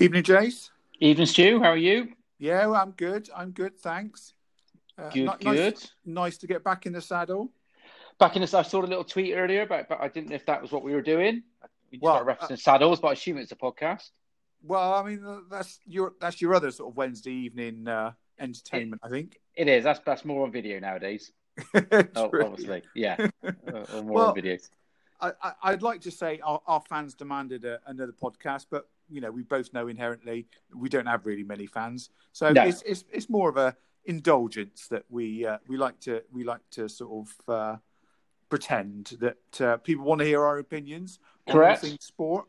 Evening, Jace. Evening, Stu. How are you? Yeah, well, I'm good. I'm good, thanks. Uh, good, good. Nice, nice, to get back in the saddle. Back in the, saddle. I saw a little tweet earlier, but, but I didn't know if that was what we were doing. We well, started referencing uh, saddles, but I assume it's a podcast. Well, I mean, that's your that's your other sort of Wednesday evening uh, entertainment, it, I think. It is. That's that's more on video nowadays. oh, obviously, yeah, uh, more well, on videos. I, would like to say our, our fans demanded a, another podcast, but you know we both know inherently we don't have really many fans, so no. it's, it's, it's more of a indulgence that we uh, we like to we like to sort of uh, pretend that uh, people want to hear our opinions Correct. sport.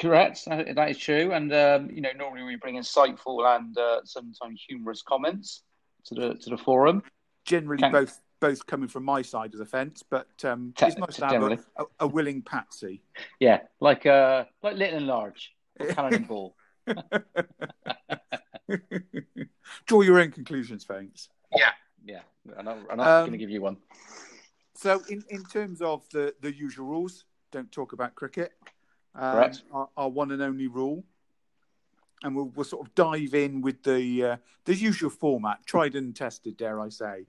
Correct, that is true, and um, you know normally we bring insightful and uh, sometimes humorous comments to the to the forum. Generally, Can- both both coming from my side of the fence, but um, Te- it's nice to have a, a, a, willing patsy. Yeah, like uh, like little and large, cannon ball. Draw your own conclusions, thanks. Yeah, yeah. I'm not, I'm not um, going to give you one. So, in, in terms of the, the usual rules, don't talk about cricket. Um, Correct. Our, our, one and only rule, and we'll, we'll sort of dive in with the uh, the usual format, tried and tested, dare I say.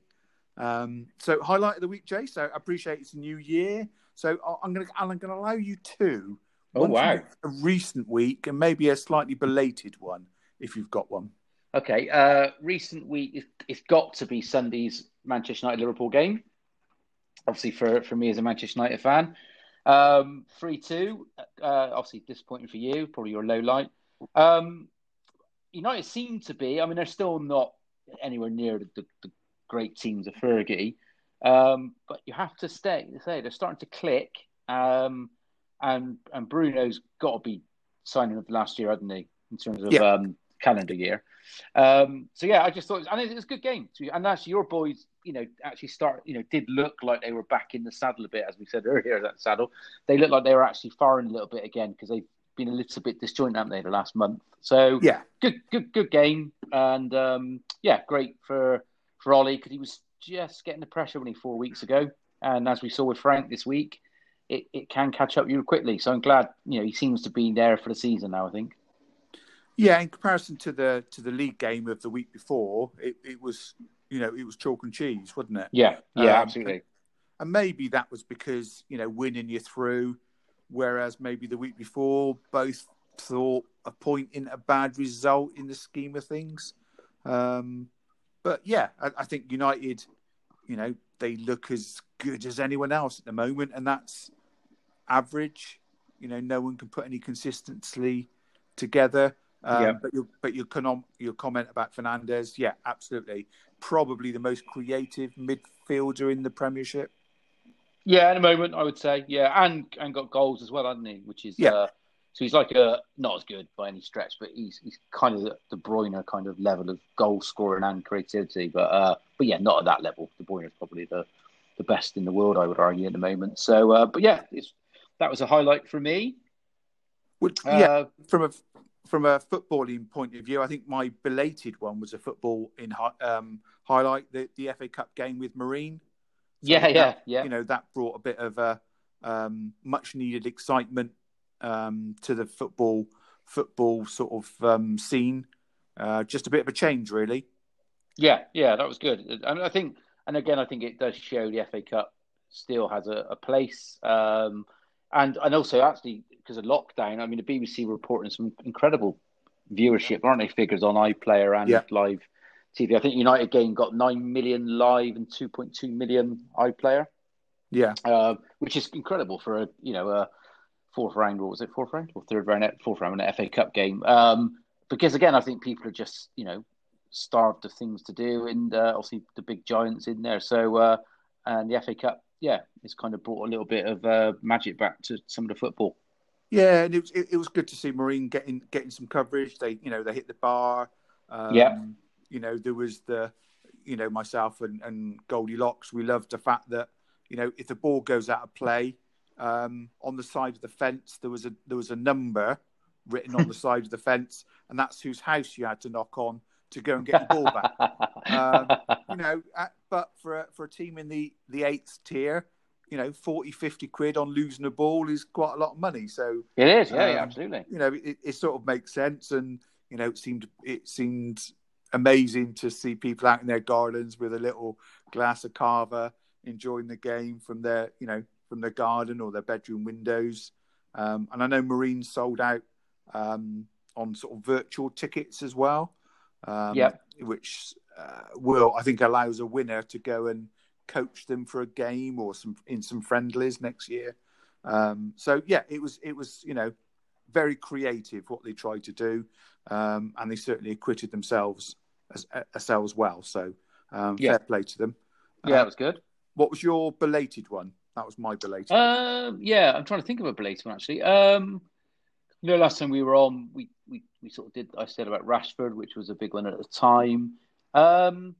Um, so, highlight of the week, Jay. So, I appreciate it's a new year. So, I'm going to I'm going to allow you two. Oh wow! A recent week and maybe a slightly belated one, if you've got one. Okay, uh, recent week. It's got to be Sunday's Manchester United Liverpool game. Obviously, for for me as a Manchester United fan, um, three two. Uh, obviously, disappointing for you. Probably your low light. Um, United seem to be. I mean, they're still not anywhere near the, the, the great teams of Fergie. Um, but you have to stay. Say they're starting to click, um, and and Bruno's got to be signing up last year, hadn't he? In terms of yeah. um, calendar year. Um, so yeah, I just thought, it was, and it was a good game. And actually, your boys, you know, actually start, you know, did look like they were back in the saddle a bit, as we said earlier. That saddle, they looked like they were actually firing a little bit again because they've been a little bit disjointed, haven't they, the last month? So yeah, good, good, good game, and um, yeah, great for for Ollie because he was just getting the pressure only four weeks ago, and as we saw with Frank this week, it, it can catch up you quickly. So I'm glad you know he seems to be there for the season now. I think. Yeah, in comparison to the to the league game of the week before, it, it was you know it was chalk and cheese, wasn't it? Yeah, yeah, um, absolutely. And maybe that was because you know winning you through, whereas maybe the week before both thought a point in a bad result in the scheme of things. Um, but yeah, I, I, think United, you know, they look as good as anyone else at the moment, and that's average. You know, no one can put any consistency together. Um, yeah. But your but your con- your comment about Fernandes, yeah, absolutely, probably the most creative midfielder in the Premiership. Yeah, in a moment, I would say, yeah, and and got goals as well, hasn't he? Which is yeah. Uh, so he's like a not as good by any stretch, but he's he's kind of the, De Bruyne kind of level of goal scoring and creativity. But uh, but yeah, not at that level. De Bruyne is probably the the best in the world, I would argue, at the moment. So, uh, but yeah, that was a highlight for me. Would, yeah, uh, from a from a footballing point of view, I think my belated one was a football in um, highlight the, the FA Cup game with Marine. So yeah, yeah, yeah. You know that brought a bit of a um, much needed excitement um, to the football football sort of um, scene. Uh, just a bit of a change, really. Yeah, yeah, that was good. And I think, and again, I think it does show the FA Cup still has a, a place. Um, and and also actually because of lockdown, I mean, the BBC were reporting some incredible viewership, aren't they? Figures on iPlayer and yeah. live TV. I think United game got nine million live and two point two million iPlayer. Yeah, uh, which is incredible for a you know a fourth round. What was it? Fourth round or third round? Fourth round in an FA Cup game. Um, because again, I think people are just you know starved of things to do, and uh, obviously the big giants in there. So uh, and the FA Cup, yeah, it's kind of brought a little bit of uh, magic back to some of the football. Yeah, and it was it, it, was good to see Marine getting getting some coverage. They you know they hit the bar. Um, yeah. You know there was the you know myself and and Goldilocks. We loved the fact that you know if the ball goes out of play um, on the side of the fence there was a there was a number written on the side of the fence, and that's whose house you had to knock on to go and get the ball back. um, you know, at, but for a, for a team in the the eighth tier, you know 40 50 quid on losing a ball is quite a lot of money. So It is, yeah, Um, yeah, absolutely. you know it, it sort of makes sense. And you know it seemed it seemed amazing to see people out in their gardens with a little glass of cava enjoying the game from their you know from their garden or their bedroom windows. Um, and i know marines sold out um, on sort of virtual tickets as well um, Yep. which uh, will i think allows a winner to go and coach them for a game or some in some friendlies next year um, so yeah it was it was you know very creative what they tried to do, um, and they certainly acquitted themselves as, themselves well. So um, Yeah. fair play to them. Yeah, Uh, that was good. what was your belated one? That was my belated. Um, yeah, I'm trying to think of a belated one actually. Um, you know, last time we were on, we, we, sort of did. I said about Rashford, which was a big one at the time. Um,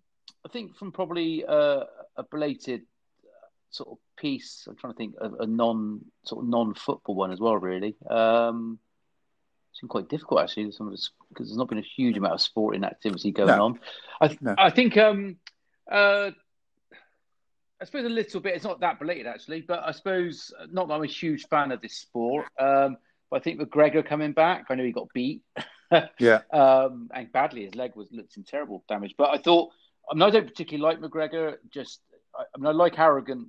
I think from probably uh, a belated uh, sort of piece. I'm trying to think of a non sort of non football one as well. Really, um, it's been quite difficult actually. Some of this because there's not been a huge amount of sporting activity going No. on. I th- No. I think um, uh, I suppose a little bit. It's not that belated actually, but I suppose not that I'm a huge fan of this sport. Um, but I think McGregor coming back. I know he got beat. Yeah. Um, and badly, his leg was looked in terrible damage. But I thought, I mean, I don't particularly like McGregor. Just, I, I mean, I like arrogant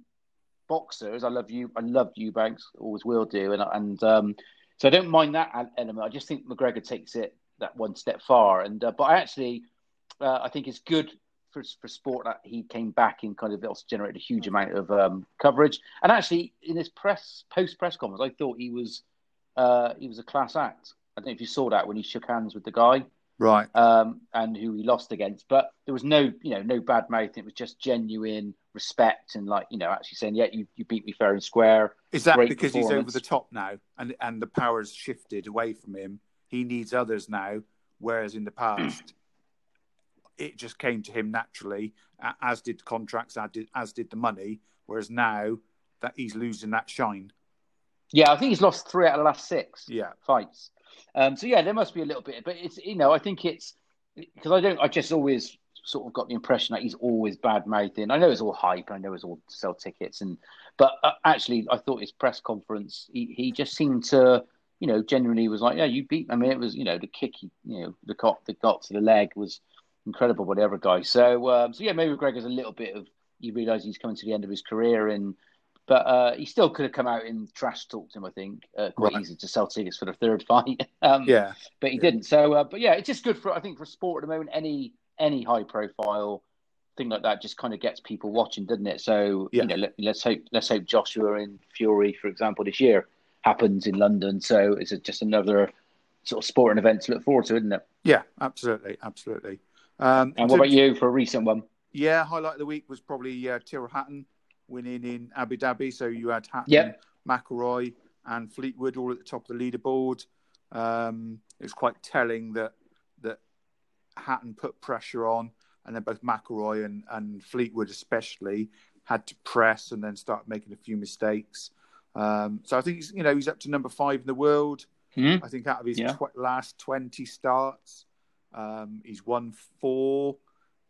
boxers. I love you. I loved Eubanks. Always will do. And and um, so I don't mind that element. I just think McGregor takes it that one step far. And uh, but I actually, uh, I think it's good for for sport that he came back and kind of also generated a huge amount of um, coverage. And actually, in his press post press conference, I thought he was uh, he was a class act. I don't know if you saw that when he shook hands with the guy Right. um, and who he lost against. But there was no, you know, no bad mouth. It was just genuine respect and like, you know, actually saying, "Yeah, you, you beat me fair and square." Is that Great because he's over the top now, and and the power's shifted away from him? He needs others now, whereas in the past, it just came to him naturally, as did the contracts, as did, as did the money. Whereas now that he's losing that shine. Yeah, I think he's lost three out of the last six Yeah. fights. Um, so yeah, there must be a little bit, but it's you know, I think it's because I don't. I just always sort of got the impression that he's always bad mouthing. I know it's all hype. I know it's all to sell tickets, and but uh, actually, I thought his press conference, he, he just seemed to, you know, genuinely was like, yeah, you beat. I mean, it was you know the kick, he, you know, the got the got to the leg was incredible whatever guy. So um, so yeah, maybe McGregor's a little bit of you realise he's coming to the end of his career and. But uh, he still could have come out and trash talked him. I think uh, quite Right. easy to sell tickets for the third fight. um, Yeah. but he Yeah. didn't. So, uh, but yeah, it's just good for I think for sport at the moment. Any any high profile thing like that just kind of gets people watching, doesn't it? So Yeah. you know, let, let's hope let's hope Joshua and Fury, for example, this year happens in London. So it's a, just another sort of sporting event to look forward to, isn't it? Yeah. Absolutely. Absolutely. Um, And what about you for a recent one? Yeah, highlight of the week was probably uh, Tyrrell Hatton winning in Abu Dhabi. So you had Hatton, Yep. McIlroy, and Fleetwood all at the top of the leaderboard. Um, it was quite telling that that Hatton put pressure on, and then both McIlroy and, and Fleetwood especially had to press and then start making a few mistakes. Um, so I think he's you know he's up to number five in the world. Hmm? I think out of his Yeah. tw- last 20 starts, um, he's won four.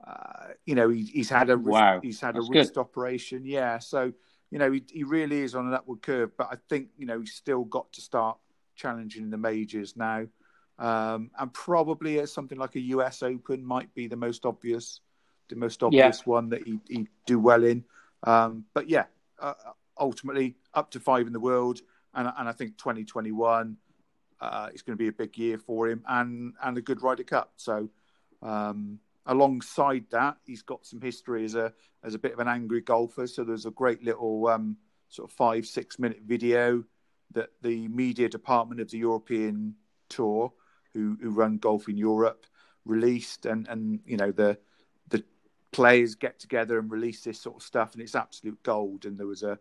Uh, you know, he, he's had a Wow, he's had that's a wrist operation. Yeah, so you know he, he really is on an upward curve. But I think you know he's still got to start challenging the majors now, um, and probably at something like a U.S. Open might be the most obvious, the most obvious one that he he do well in. Um, but yeah, uh, ultimately up to five in the world, and and I think 2021 uh, it's going to be a big year for him, and and a good Ryder Cup. So um, alongside that, he's got some history as a as a bit of an angry golfer. So there's a great little um, sort of five six minute video that the media department of the European Tour, who who run golf in Europe, released, and and you know the the players get together and release this sort of stuff, and it's absolute gold. And there was a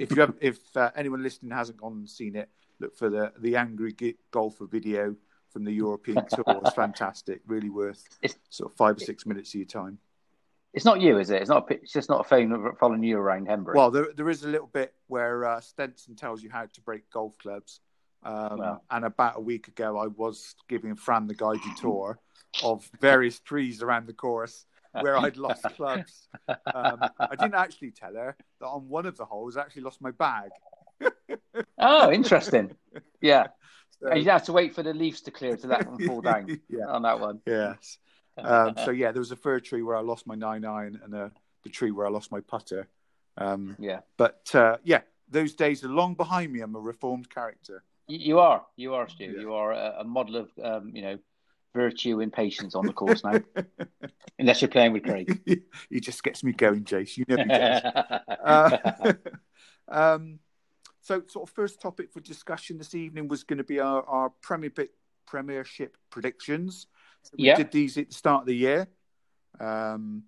if, you have, if uh, anyone listening hasn't gone and seen it, look for the the angry golfer video from the European Tour. It's fantastic, really worth It's- sort of five or six minutes of your time. It's not you, is it? It's not. A, it's just not a phone following you around Henbury. Well, there there is a little bit where uh, Stenson tells you how to break golf clubs. Um, Wow. And about a week ago, I was giving Fran the guided tour of various trees around the course, where I'd lost clubs. Um, I didn't actually tell her that on one of the holes I actually lost my bag. oh, interesting. Yeah. So, you have to wait for the leaves to clear to let them fall down yeah. on that one. Yes. Um, so yeah, there was a fir tree where I lost my nine iron and a, the tree where I lost my putter. Um, Yeah. but uh, yeah, those days are long behind me. I'm a reformed character. You, you are. You are, Stu. Yeah. You are a, a model of, um, you know, virtue and patience on the course now. Unless you're playing with Craig. he just gets me going, Jace. You know he does. Uh, um, so, sort of first topic for discussion this evening was going to be our, our Premier Premiership predictions. So we Yeah. did these at the start of the year. Um,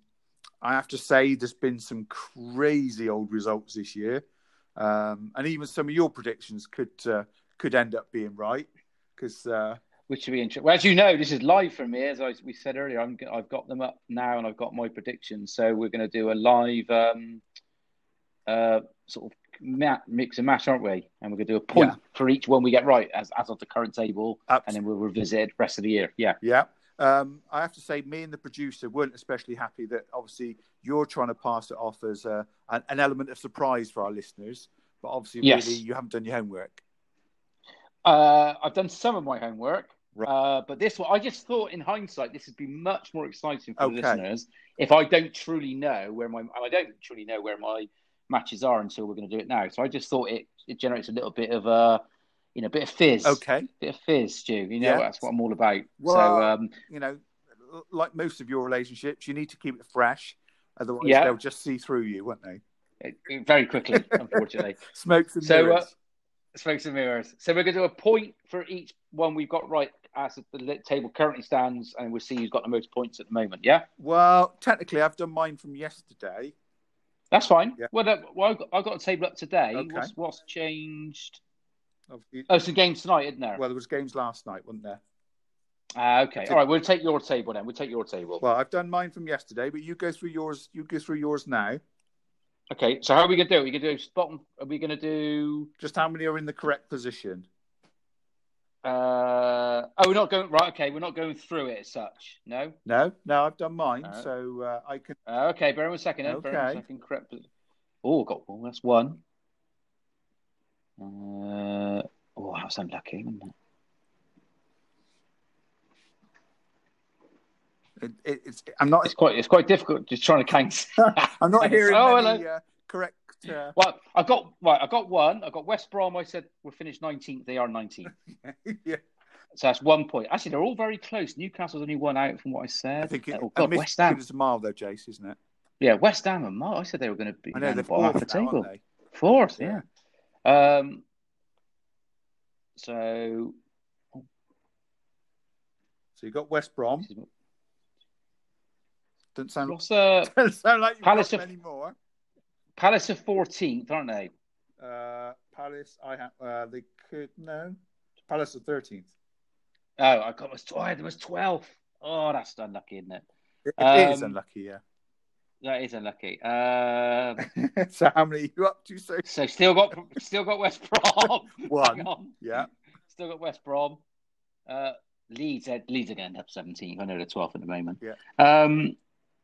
I have to say, there's been some crazy old results this year, um, and even some of your predictions could uh, could end up being right because uh, Which would be interesting. Well, as you know, this is live from me. As I, we said earlier, I'm, I've got them up now and I've got my predictions. So we're going to do a live um, uh, sort of mix and match, aren't we? And we're going to do a point Yeah. for each one we get right as, as of the current table. Abs- And then we'll revisit it rest of the year. Yeah. Yeah. Um, I have to say, me and the producer weren't especially happy that obviously you're trying to pass it off as a, an, an element of surprise for our listeners, but obviously, Yes. really, you haven't done your homework. Uh, I've done some of my homework, Right. uh, but this one, I just thought in hindsight, this would be much more exciting for the listeners if I don't truly know where my, I don't truly know where my matches are until we're going to do it now. So I just thought it, it generates a little bit of a, you know, bit of fizz, Okay. bit of fizz, Stu. You know, Yeah. that's what I'm all about. Well, so, um, You know, like most of your relationships, you need to keep it fresh. Otherwise, Yeah. they'll just see through you, won't they? it- it- very quickly, unfortunately. Smokes and So, uh, mirrors. Smokes and mirrors. So we're going to do a point for each one we've got right as the table currently stands, and we'll see who's got the most points at the moment. Yeah. well, technically, I've done mine from yesterday. That's fine. Yeah. Well, uh, well, I've got, I've got a table up today. Okay. What's, what's changed? Obviously- Oh, some games tonight, isn't there? Well, there was games last night, wasn't there? Ah, okay. All right. We'll take your table then. We'll take your table. Well, I've done mine from yesterday, but you go through yours. You go through yours now. Okay. So how are we going to do it? We going to do bottom? Are we going to do? Just how many are in the correct position? Uh, oh, we're not going right. Okay, we're not going through it as such. No. No, no, I've done mine, Alright. so uh, I can. Uh, okay. Bear with a second. Then. Bear with Okay. a second. Correct. Oh, got one. That's one. Uh, oh, that was unlucky, wasn't it? It, it, it's. I'm not. It's quite. It's quite difficult just trying to count. I'm not hearing Oh, any uh, correct. Uh, Well, I got right. I got one. I got West Brom. I said we're finished nineteenth. They are nineteenth. yeah, So that's one point. Actually, they're all very close. Newcastle's only one out from what I said. I think it, oh a God, West Ham. is a mile though, Jace, isn't it? Yeah, West Ham and Mar. I said they were going to be I know the they're bottom half of fourth the now, table. aren't they? Fourth, Yeah. yeah. Um. So So you got West Brom. Doesn't sound, what's uh, doesn't sound like you've Palace got of- many more. Palace are fourteenth, aren't they? Uh, Palace, I have. Uh, they could no. Palace are thirteenth. Oh, I got was oh, there was twelve. Oh, that's unlucky, isn't it? It, it is Um, unlucky, yeah. That is unlucky. Um, so how many are you up to? So so still got still got West Brom. One. On. yeah, Still got West Brom. Uh, Leeds, Leeds are going to end up 17th. I know they're 12th at the moment. Yeah. Um,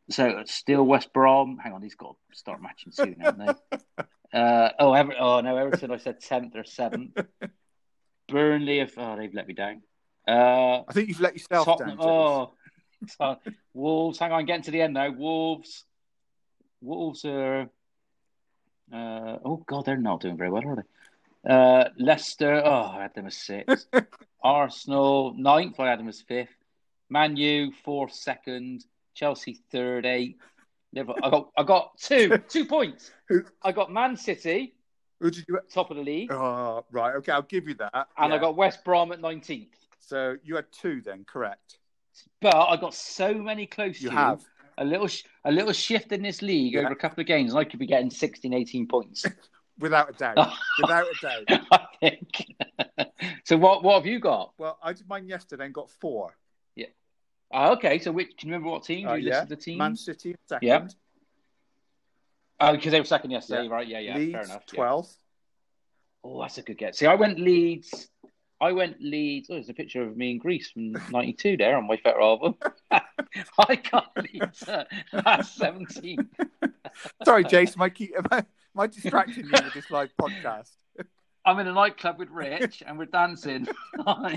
so still West Brom. Hang on, he's got to start matching soon, haven't they? Uh, oh, Ever- oh, no, Everton, I said 10th or 7th. Burnley, have, oh, they've let me down. Uh, I think you've let yourself Tottenham, down. Oh, so- Wolves, hang on, getting to the end now. Wolves, Wolves are, uh, oh, God, they're not doing very well, are they? Uh, Leicester, oh, I had them as sixth. Arsenal, ninth, I had them as fifth. Man U, fourth, second. Chelsea, third, eighth. Liverpool, I got, I got two, two points. Who- I got Man City, Who did you? top of the league, Oh, right. Okay, I'll give you that. and yeah. I got West Brom at 19th. So you had two then, correct? But I got so many close You to have. a little sh- a little shift in this league Yeah. over a couple of games, and I could be getting 16, 18 points. Without a doubt. Without a doubt. I think. so what what have you got? Well, I did mine yesterday and got four. Oh, okay, so which can you remember what team? Uh, you yeah. listed the team? Man City second. Yeah. Oh, because they were second yesterday, Yeah. right? Yeah, yeah, Leeds fair enough. yeah. Oh, that's a good guess. See, I went Leeds. I went Leeds. Oh, there's a picture of me in Greece from '92 there on my better album. I got Leeds at 17. Sorry, Jason. Am I, keep, am, I, am I distracting you with this live podcast? I'm in a nightclub with Rich and we're dancing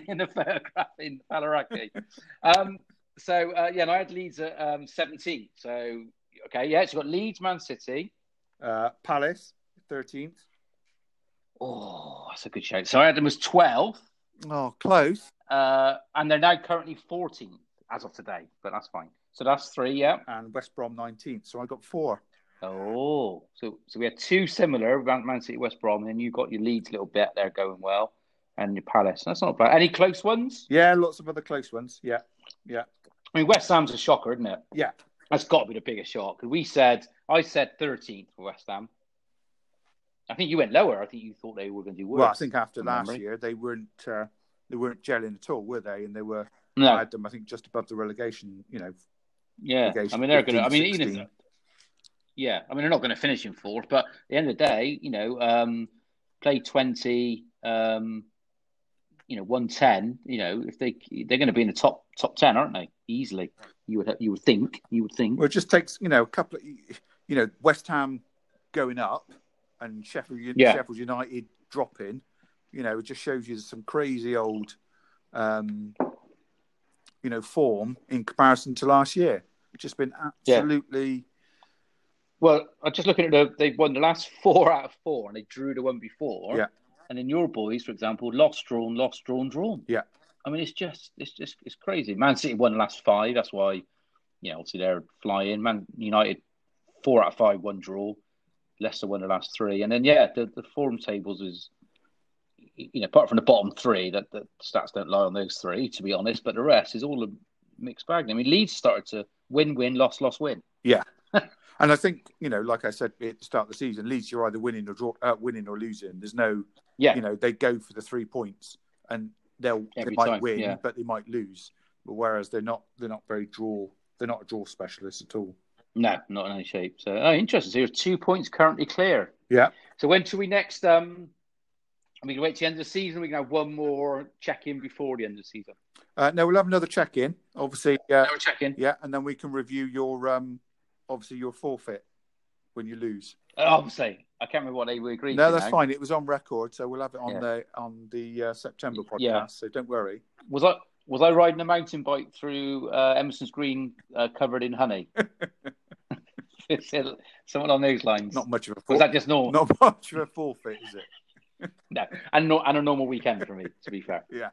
in a photograph in Faliraki. Um, so, uh, yeah, and I had Leeds at um, 17. So, okay, yeah, so you've got Leeds, Man City. Uh, Palace, 13th. Oh, that's a good shout. So I had them as 12th. Oh, close. Uh, and they're now currently 14th as of today, but that's fine. So that's three, yeah. And West Brom 19th. So I got four. Oh, so so we had two similar, Man City, West Brom, and then you got your Leeds little bit there going well, and your Palace. That's not bad. Any close ones? Yeah, lots of other close ones. Yeah, yeah. I mean, West Ham's a shocker, isn't it? Yeah, that's got to be the biggest shock. We said, I said 13th for West Ham. I think you went lower. I think you thought they were going to do worse. Well, I think after last memory. year they weren't uh, they weren't gelling at all, were they? And they were. No. I had them. I think just above the relegation. You know. Yeah, I mean they're going to. I mean, even yeah, I mean they're not going to finish in fourth, but at the end of the day, you know, um, play twenty, um, you know, one ten. You know, if they they're going to be in the top top ten, aren't they? Easily, you would you would think. You would think. Well, it just takes you know a couple of you know West Ham going up and Sheffield yeah. Sheffield United dropping. You know, it just shows you some crazy old, um, you know, form in comparison to last year. It's just been absolutely. Yeah well, I'm just looking at the they've won the last four out of four, and they drew the one before. Yeah. And then your boys, for example, lost, drawn, lost, drawn, drawn. Yeah. I mean, it's just it's just it's crazy. Man City won the last five. That's why, you know, obviously they're flying. Man United, four out of five, one draw. Leicester won the last three, and then yeah, the the form tables is, you know, apart from the bottom three, that the stats don't lie on those three, to be honest. But the rest is all a mixed bag. I mean, Leeds started to win, win, loss, loss, win. Yeah. And I think you know, like I said at the start of the season, Leeds you're either winning or draw, uh, winning or losing. There's no, yeah, you know, they go for the three points and they'll Every they might time, win, yeah. but they might lose. But whereas they're not, they're not very draw. They're not a draw specialist at all. No, not in any shape. So, oh, interesting. So, you're two points currently clear. Yeah. So, when should we next? Um, I mean, wait to the end of the season. We can have one more check in before the end of the season. Uh, no, we'll have another check in. Obviously, uh, another check in. Yeah, and then we can review your um, obviously your forfeit when you lose. Uh, obviously, I can't remember what they agreed. No, that's now. fine. It was on record, so we'll have it on yeah. the on the uh, September podcast. Yeah. So don't worry. Was I was I riding a mountain bike through uh, Emerson's Green uh, covered in honey? Someone on those lines. Not much of a. Forfeit. Was that just normal? Not much of a forfeit, is it? no, and not and a normal weekend for me. To be fair. Yeah.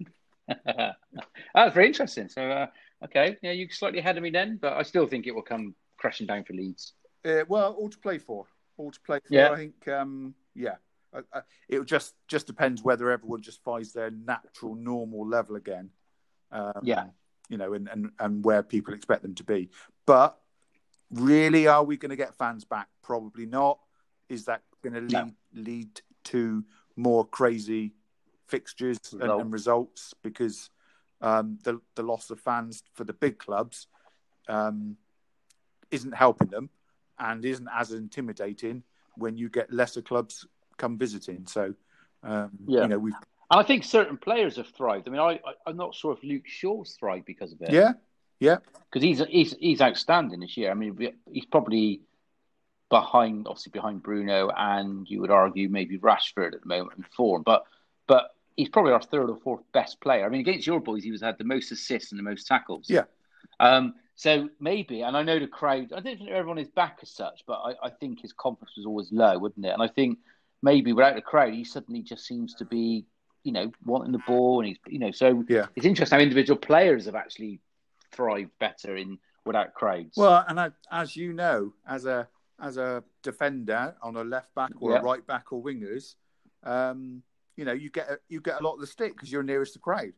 That's very interesting. So, uh, okay, yeah, you slightly ahead of me then, but I still think it will come crashing down for Leeds. Uh, well, all to play for. All to play for. Yeah. I think. Um, yeah. it just just depends whether everyone just finds their natural, normal level again. Um, yeah. You know, and, and and where people expect them to be. But really, are we going to get fans back? Probably not. Is that going to lead no. lead to more crazy fixtures and, and results? Because um, the the loss of fans for the big clubs um, isn't helping them and isn't as intimidating when you get lesser clubs come visiting. So, um, yeah. you know, we've. I think certain players have thrived. I mean, I, I am not sure if Luke Shaw's thrived because of it. Yeah, yeah, because he's he's he's outstanding this year. I mean, he's probably behind, obviously behind Bruno, and you would argue maybe Rashford at the moment in form, but but he's probably our third or fourth best player. I mean, against your boys, he was had the most assists and the most tackles. Yeah. Um, so maybe, and I know the crowd, I don't think everyone is back as such, but I, I think his confidence was always low, wouldn't it? And I think maybe without the crowd, he suddenly just seems to be, you know, wanting the ball, and he's, you know, so yeah. it's interesting how individual players have actually thrived better in without crowds. Well, and I, as you know, as a as a defender on a left back or yeah. a right back or wingers, um, you know, you get a, you get a lot of the stick because you're nearest the crowd.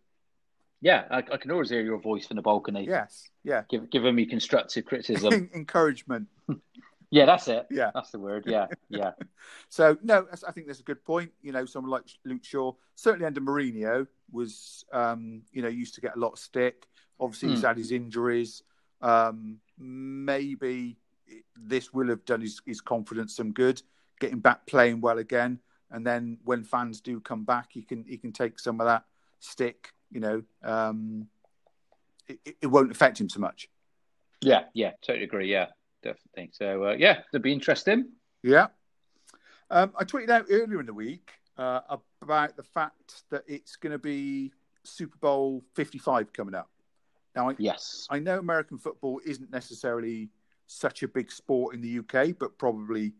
Yeah, I, I, can always hear your voice from the balcony. Yes, yeah, Give, giving me constructive criticism, encouragement. yeah, that's it. Yeah, that's the word. Yeah, yeah. so no, I think that's a good point. You know, someone like Luke Shaw, certainly under Mourinho, was um, you know used to get a lot of stick. Obviously, mm. he's hmm. had his injuries. Um, maybe this will have done his, his confidence some good, getting back playing well again. And then when fans do come back, he can he can take some of that stick, you know, um, it, it won't affect him so much. Yeah, yeah, totally agree. Yeah, definitely. So uh, yeah, it'll be interesting. Yeah. Um, I tweeted out earlier in the week uh, about the fact that it's going to be Super Bowl 55 coming up. Now, I, Yes. I know American football isn't necessarily such a big sport in the UK, but probably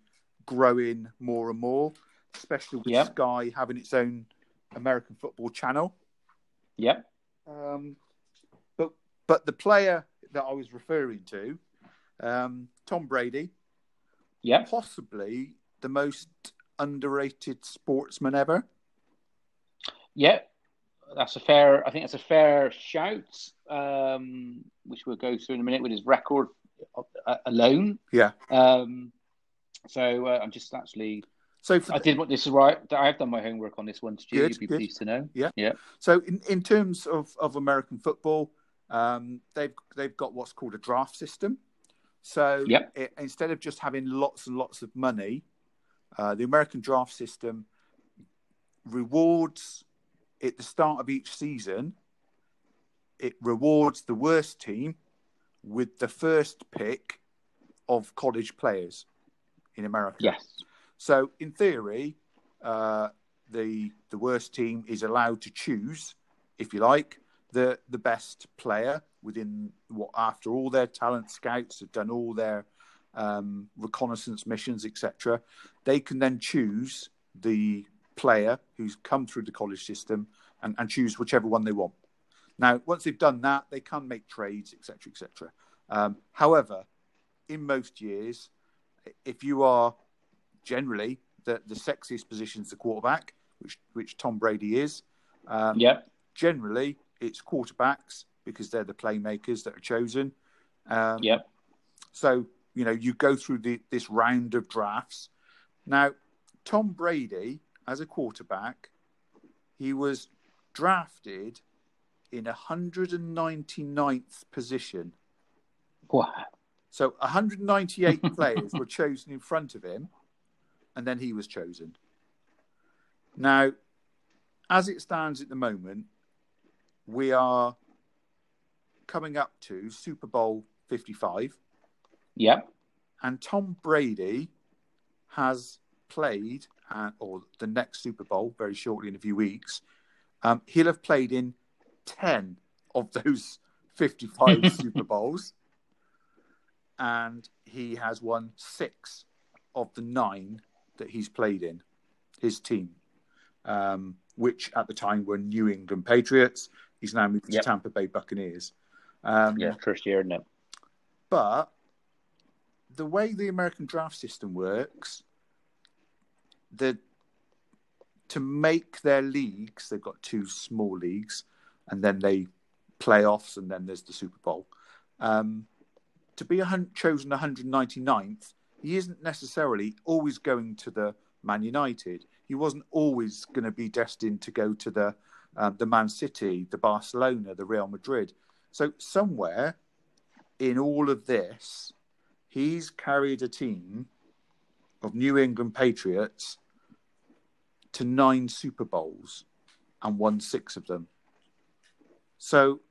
growing more and more, especially with Yep. Sky having its own American football channel. Yep. Um, but but the player that I was referring to, um, Tom Brady, Yep. possibly the most underrated sportsman ever. Yep. That's a fair. I think that's a fair shout. Um, which we'll go through in a minute with his record uh, alone. Yeah. Um, so uh, I'm just actually. So I did what this is right. I have done my homework on this one, Stu. Good, You'd be good. pleased to know. Yeah. Yeah. So in, in terms of, of American football, um, they've they've got what's called a draft system. So Yep. it, instead of just having lots and lots of money, uh, the American draft system rewards at the start of each season. It rewards the worst team with the first pick of college players in America. Yes. So, in theory, uh, the the worst team is allowed to choose, if you like, the the best player within what after all their talent scouts have done all their um, reconnaissance missions, etc. They can then choose the player who's come through the college system and, and choose whichever one they want. Now, once they've done that, they can make trades, etc., etc. Um, however, in most years, if you are generally the, the sexiest position is the quarterback, which which Tom Brady is. Um, Yep. Generally, it's quarterbacks because they're the playmakers that are chosen. Um, Yep. So you know you go through the, this round of drafts. Now, Tom Brady as a quarterback, he was drafted in 199th position. Wow. So 198 players were chosen in front of him, and then he was chosen. Now, as it stands at the moment, we are coming up to Super Bowl 55, Yep. and Tom Brady has played, uh, or the next Super Bowl very shortly in a few weeks. Um, he'll have played in 10 of those 55 Super Bowls, and he has won six of the nine that he's played in his team, um, which at the time were New England Patriots. He's now moved Yep. to Tampa Bay Buccaneers. Um, Yeah. First year, isn't it? but the way the American draft system works, the to make their leagues, they've got two small leagues, and then they playoffs, and then there's the Super Bowl. Um, to be a chosen 199th, he isn't necessarily always going to the Man United. He wasn't always going to be destined to go to the um, the Man City, the Barcelona, the Real Madrid. So somewhere in all of this, he's carried a team of New England Patriots to nine Super Bowls and won six of them. So,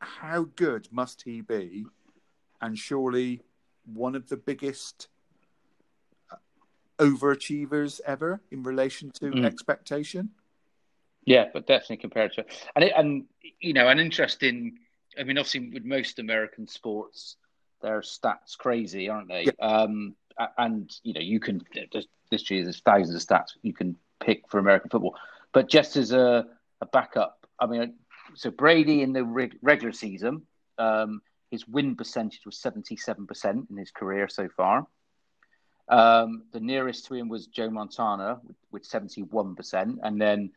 how good must he be? And surely one of the biggest overachievers ever in relation to Mm. expectation. Yeah, but definitely compared to and it, and you know an interesting. I mean, obviously with most American sports, their stats crazy, aren't they? Um, and you know you can there's year there's thousands of stats you can pick for American football. But just as a, a backup, I mean, so Brady in the reg- regular season, um, his win percentage was seventy seven percent in his career so far. Um, the nearest to him was Joe Montana with, with seventy one percent, and then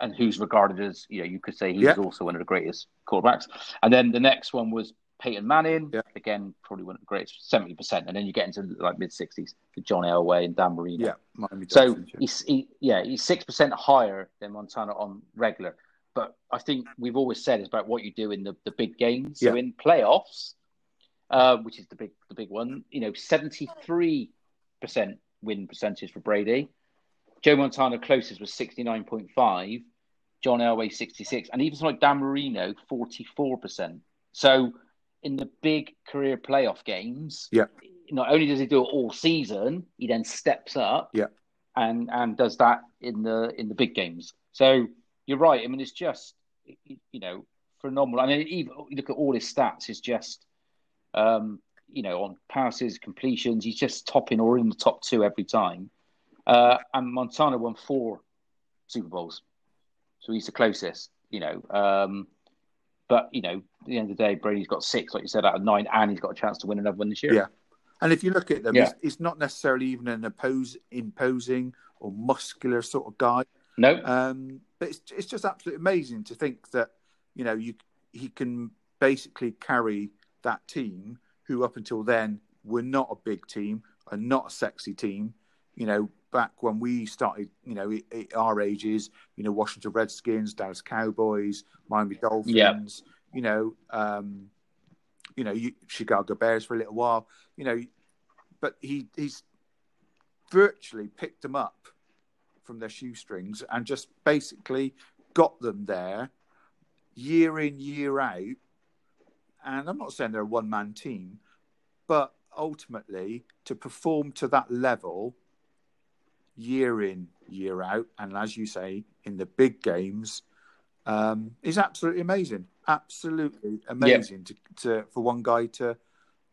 and who's regarded as you know you could say he's Yeah. also one of the greatest quarterbacks. And then the next one was Peyton Manning, Yeah. again probably one of the greatest, seventy percent. And then you get into like mid sixties for John Elway and Dan Marino. Yeah, Miami So Dolphins, yeah. he's he, yeah he's six percent higher than Montana on regular. But I think we've always said it's about what you do in the, the big games. So Yeah. in playoffs, uh, which is the big the big one, you know, seventy three percent win percentage for Brady. Joe Montana closest was sixty nine point five. John Elway 66, and even like Dan Marino 44%. So in the big career playoff games, Yeah. not only does he do it all season, he then steps up Yeah. and and does that in the in the big games. So you're right. I mean, it's just you know phenomenal. I mean, even look at all his stats, it's just um, you know on passes, completions, he's just topping or in the top two every time. Uh, and Montana won four Super Bowls, so he's the closest. You know, um, but you know, at the end of the day, Brady's got six, like you said, out of nine, and he's got a chance to win another one this year. Yeah. And if you look at them, Yeah. he's, he's not necessarily even an oppose, imposing or muscular sort of guy. No, Um, but it's it's just absolutely amazing to think that you know you he can basically carry that team who up until then were not a big team and not a sexy team. You know, back when we started, you know, at- at our ages, you know, Washington Redskins, Dallas Cowboys, Miami Dolphins, Yeah. you know, um, you know, you, Chicago Bears for a little while, you know, but he he's virtually picked them up from their shoestrings and just basically got them there year in year out and i'm not saying they're a one man team but ultimately to perform to that level year in year out and as you say in the big games um, is absolutely amazing absolutely amazing to, to for one guy to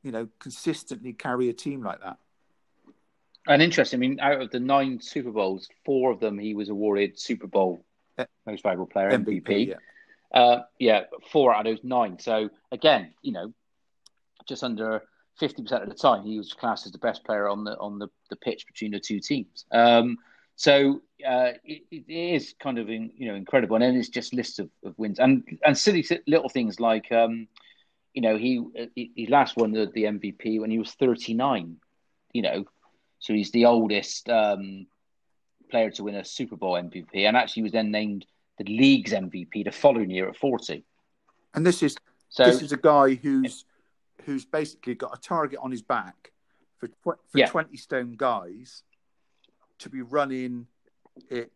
you know consistently carry a team like that and interesting. I mean, out of the nine Super Bowls, four of them he was awarded Super Bowl Eh, Most Valuable Player MVP. MVP, yeah. Uh, yeah, four out of those nine. So again, you know, just under fifty percent of the time, he was classed as the best player on the on the, the pitch between the two teams. Um, so uh, it, it is kind of in, you know incredible, and then it's just lists of, of wins and and silly little things like um, you know he he, he last won the, the MVP when he was thirty nine. You know, so he's the oldest um, player to win a Super Bowl MVP, and actually was then named the league's MVP the following year at forty. and this is So this is a guy who's who's basically got a target on his back for tw- for Yeah. twenty stone guys to be running it,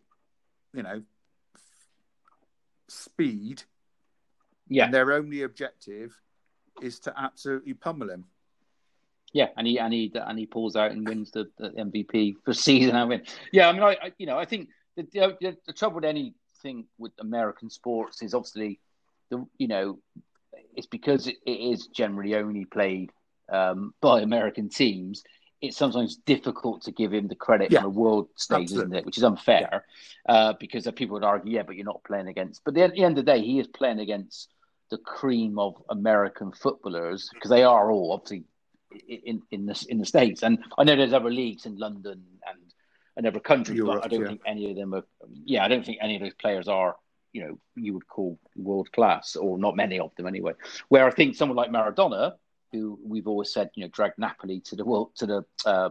you know, speed, yeah, and their only objective is to absolutely pummel him. Yeah, and he and he and he pulls out and wins the, the MVP for season and win. Yeah, I mean, I, I you know I think the, the the trouble with anything with American sports is obviously the you know it's because it, is generally only played um, by American teams. It's sometimes difficult to give him the credit Yeah, on a world stage, isn't it? Which is unfair uh, because people would argue, yeah, but you're not playing against. But at the end of the day, he is playing against the cream of American footballers because they are all obviously in in the in the states. And I know there's other leagues in London and and other countries, Europe, but I don't yeah. think any of them are. Yeah, I don't think any of those players are. You know, you would call world class, or not many of them anyway. Where I think someone like Maradona, who we've always said, you know, dragged Napoli to the world to the uh,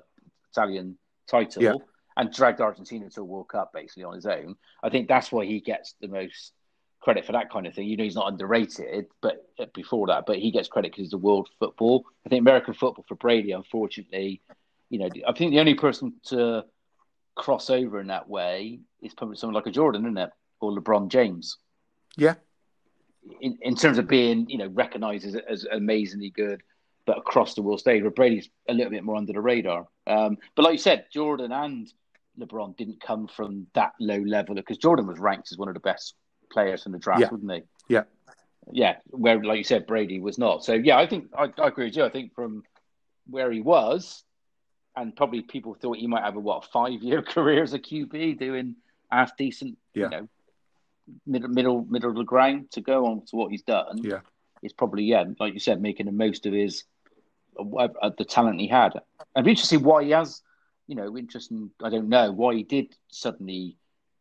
Italian title. Yeah. And dragged Argentina to a World Cup basically on his own. I think that's why he gets the most credit for that kind of thing. You know, he's not underrated, but uh, before that, but he gets credit because he's the world football. I think American football for Brady, unfortunately, you know, I think the only person to cross over in that way is probably someone like a Jordan, isn't it, or LeBron James. Yeah, In, in terms of being, you know, recognised as, as amazingly good, but across the world stage, where Brady's a little bit more under the radar. Um, but like you said, Jordan and LeBron didn't come from that low level because Jordan was ranked as one of the best players in the draft, Yeah. wasn't he? yeah, yeah, where like you said, Brady was not. So yeah, I think I, I agree with you. I think from where he was, and probably people thought he might have a what five year career as a QB doing half decent, Yeah. you know, middle middle middle of the ground to go on to what he's done. Yeah. it's probably yeah, like you said, making the most of his uh, the talent he had. I'd be interested why he has, you know, interesting. I don't know why he did suddenly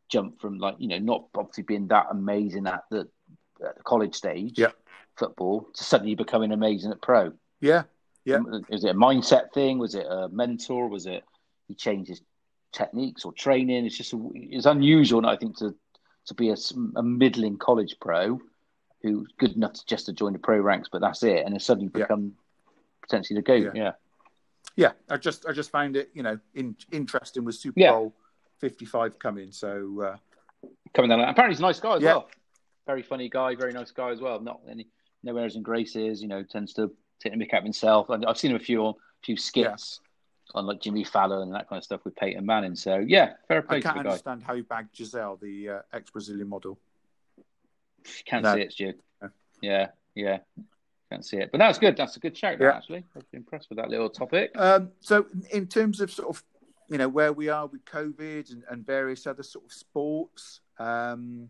jump from like you know not obviously being that amazing at the, at the college stage Yeah. football to suddenly becoming amazing at pro. yeah, Yeah. Is it a mindset thing? Was it a mentor? Was it he changed his techniques or training? It's just it's unusual, I think, to to be a middling college pro who's good enough to just to join the pro ranks, but that's it, and has suddenly Yeah. become potentially the goat. Yeah. Yeah. yeah. I just I just found it you know in, interesting with Super Yeah. Bowl fifty five coming. So uh, coming down. Apparently, he's a nice guy as Yeah. well. Very funny guy, very nice guy as well. Not any no airs and graces. You know, tends to take the mick out of himself. And I've seen him a few on few skits on like Jimmy Fallon and that kind of stuff with Peyton Manning. So yeah, fair play I can't the guy. understand how he bagged Gisele, the uh, ex-Brazilian model. Can't No. see it, Stu. No. Yeah, yeah. Can't see it. But that's good. That's a good shout, that, Yeah. actually. I've been impressed with that little topic. Um, so, in terms of sort of, you know, where we are with COVID and, and various other sort of sports, um,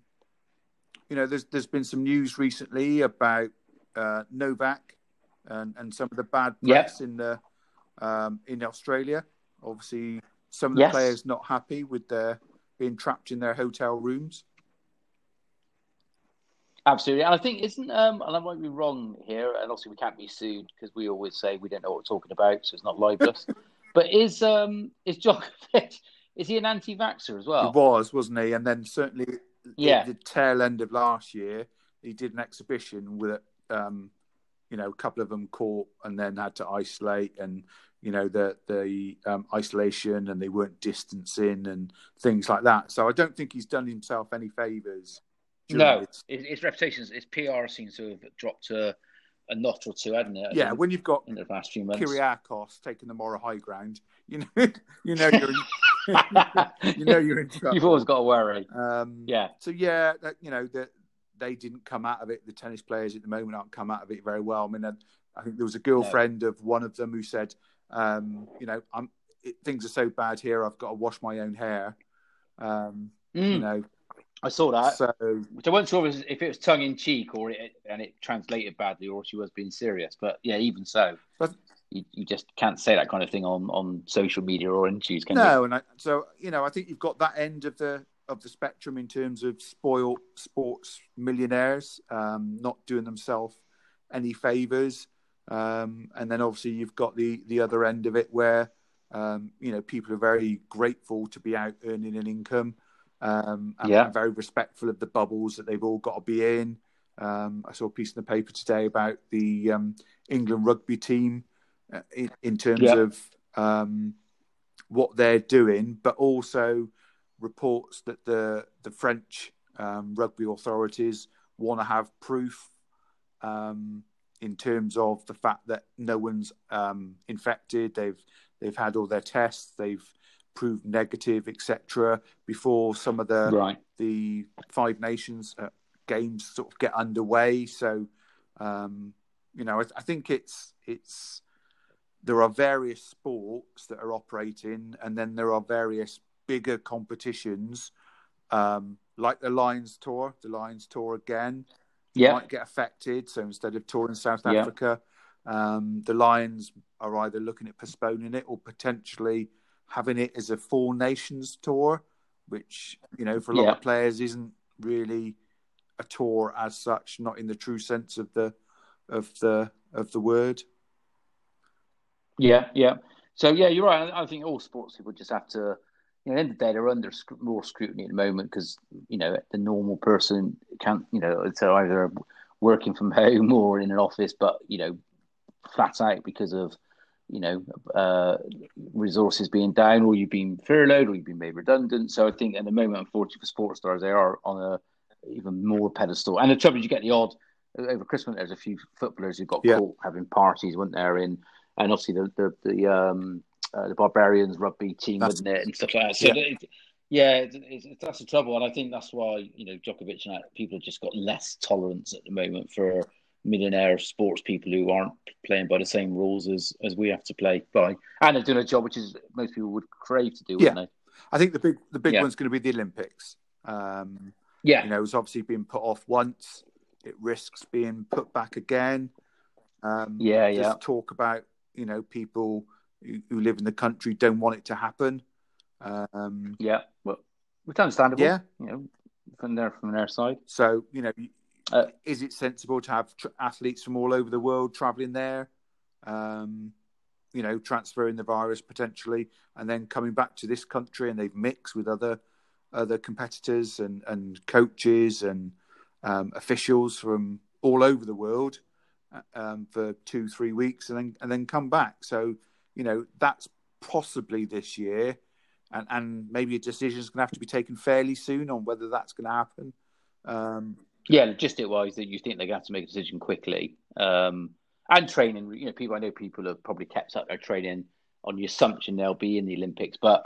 you know, there's there's been some news recently about uh, Novak and, and some of the bad press in the um, in Australia. Obviously, some of the Yes. players not happy with their being trapped in their hotel rooms. Absolutely. And I think, isn't, um, and I might be wrong here, and obviously we can't be sued because we always say we don't know what we're talking about, so it's not libelous. but is um is Djokovic, is he an anti vaxxer as well? He was, wasn't he? And then certainly Yeah. the tail end of last year, he did an exhibition with, um, you know, a couple of them caught and then had to isolate and, you know, the the um, isolation and they weren't distancing and things like that. So I don't think he's done himself any favors. No, his, his reputation, his PR seems to have dropped to a notch or two, hasn't it? I Yeah, think, when you've got in the past few months. Kyrgios taking the moral high ground, you know, you know you're you know you're in trouble. You've always got to worry. Um, Yeah. So yeah, that, you know that they didn't come out of it. The tennis players at the moment aren't come out of it very well. I mean, I, I think there was a girlfriend of one of them who said, um, you know, I'm it, things are so bad here. I've got to wash my own hair. Um, You Mm, know, I saw that. so Which I wasn't sure if it was, if it was tongue in cheek or it, and it translated badly or she was being serious. But yeah, even so, But- you, you just can't say that kind of thing on, on social media or interviews, can you? no, and I, so you know, I think you've got that end of the of the spectrum in terms of spoiled sports millionaires um, not doing themselves any favors, um, and then obviously you've got the the other end of it where um, you know people are very grateful to be out earning an income, um, and Yeah. very respectful of the bubbles that they've all got to be in. Um, I saw a piece in the paper today about the um, England rugby team uh, in, in terms Yeah. of um, what they're doing, but also reports that the the French um, rugby authorities want to have proof um, in terms of the fact that no one's um, infected. They've they've had all their tests. They've proved negative, etc. Before some of the Right. the Five Nations uh, games sort of get underway. So, um, you know, I, I think it's it's there are various sports that are operating, and then there are various bigger competitions, um, like the Lions Tour. The Lions Tour again Yeah. might get affected. So instead of touring South Yeah. Africa, um, the Lions are either looking at postponing it or potentially having it as a Four Nations tour, which you know for a lot Yeah. of players isn't really a tour as such, not in the true sense of the of the of the word. Yeah, yeah. So yeah, you're right. I I think all sports people just have to. You know, at the end of the day, they're under sc- more scrutiny at the moment because you know the normal person can't. You know, it's either working from home or in an office, but you know, flat out because of you know uh, resources being down, or you've been furloughed, or you've been made redundant. So I think at the moment, unfortunately for sports stars, they are on a even more pedestal. And the trouble is, you get the odd over Christmas. There's a few footballers who got Yeah. caught having parties, weren't there? In and obviously the the the um uh, the Barbarians rugby team, That's- wasn't it, and stuff like that. So Yeah. yeah, it, yeah that's the trouble, and I think that's why you know Djokovic and people have just got less tolerance at the moment for millionaire sports people who aren't playing by the same rules as as we have to play by, and they're doing a job which is most people would crave to do, wouldn't they? I think the big the big Yeah. one's going to be the Olympics. Um, Yeah, you know, it's obviously been put off once. It risks being put back again. Um, Yeah, yeah. Talk about you know people who, who live in the country don't want it to happen. Um, yeah. Well, it's understandable. Yeah. you know, from their from their side. so you know, Uh, is it sensible to have tr- athletes from all over the world traveling there? Um, you know, transferring the virus potentially, and then coming back to this country, and they've mixed with other other competitors and and coaches and um, officials from all over the world uh, um, for two three weeks, and then and then come back. So you know that's possibly this year. and, and maybe a decision is going to have to be taken fairly soon on whether that's going to happen. Um, yeah, logistic wise, that you think they're going to have to make a decision quickly. Um, and training, you know, people I know people have probably kept up their training on the assumption they'll be in the Olympics, but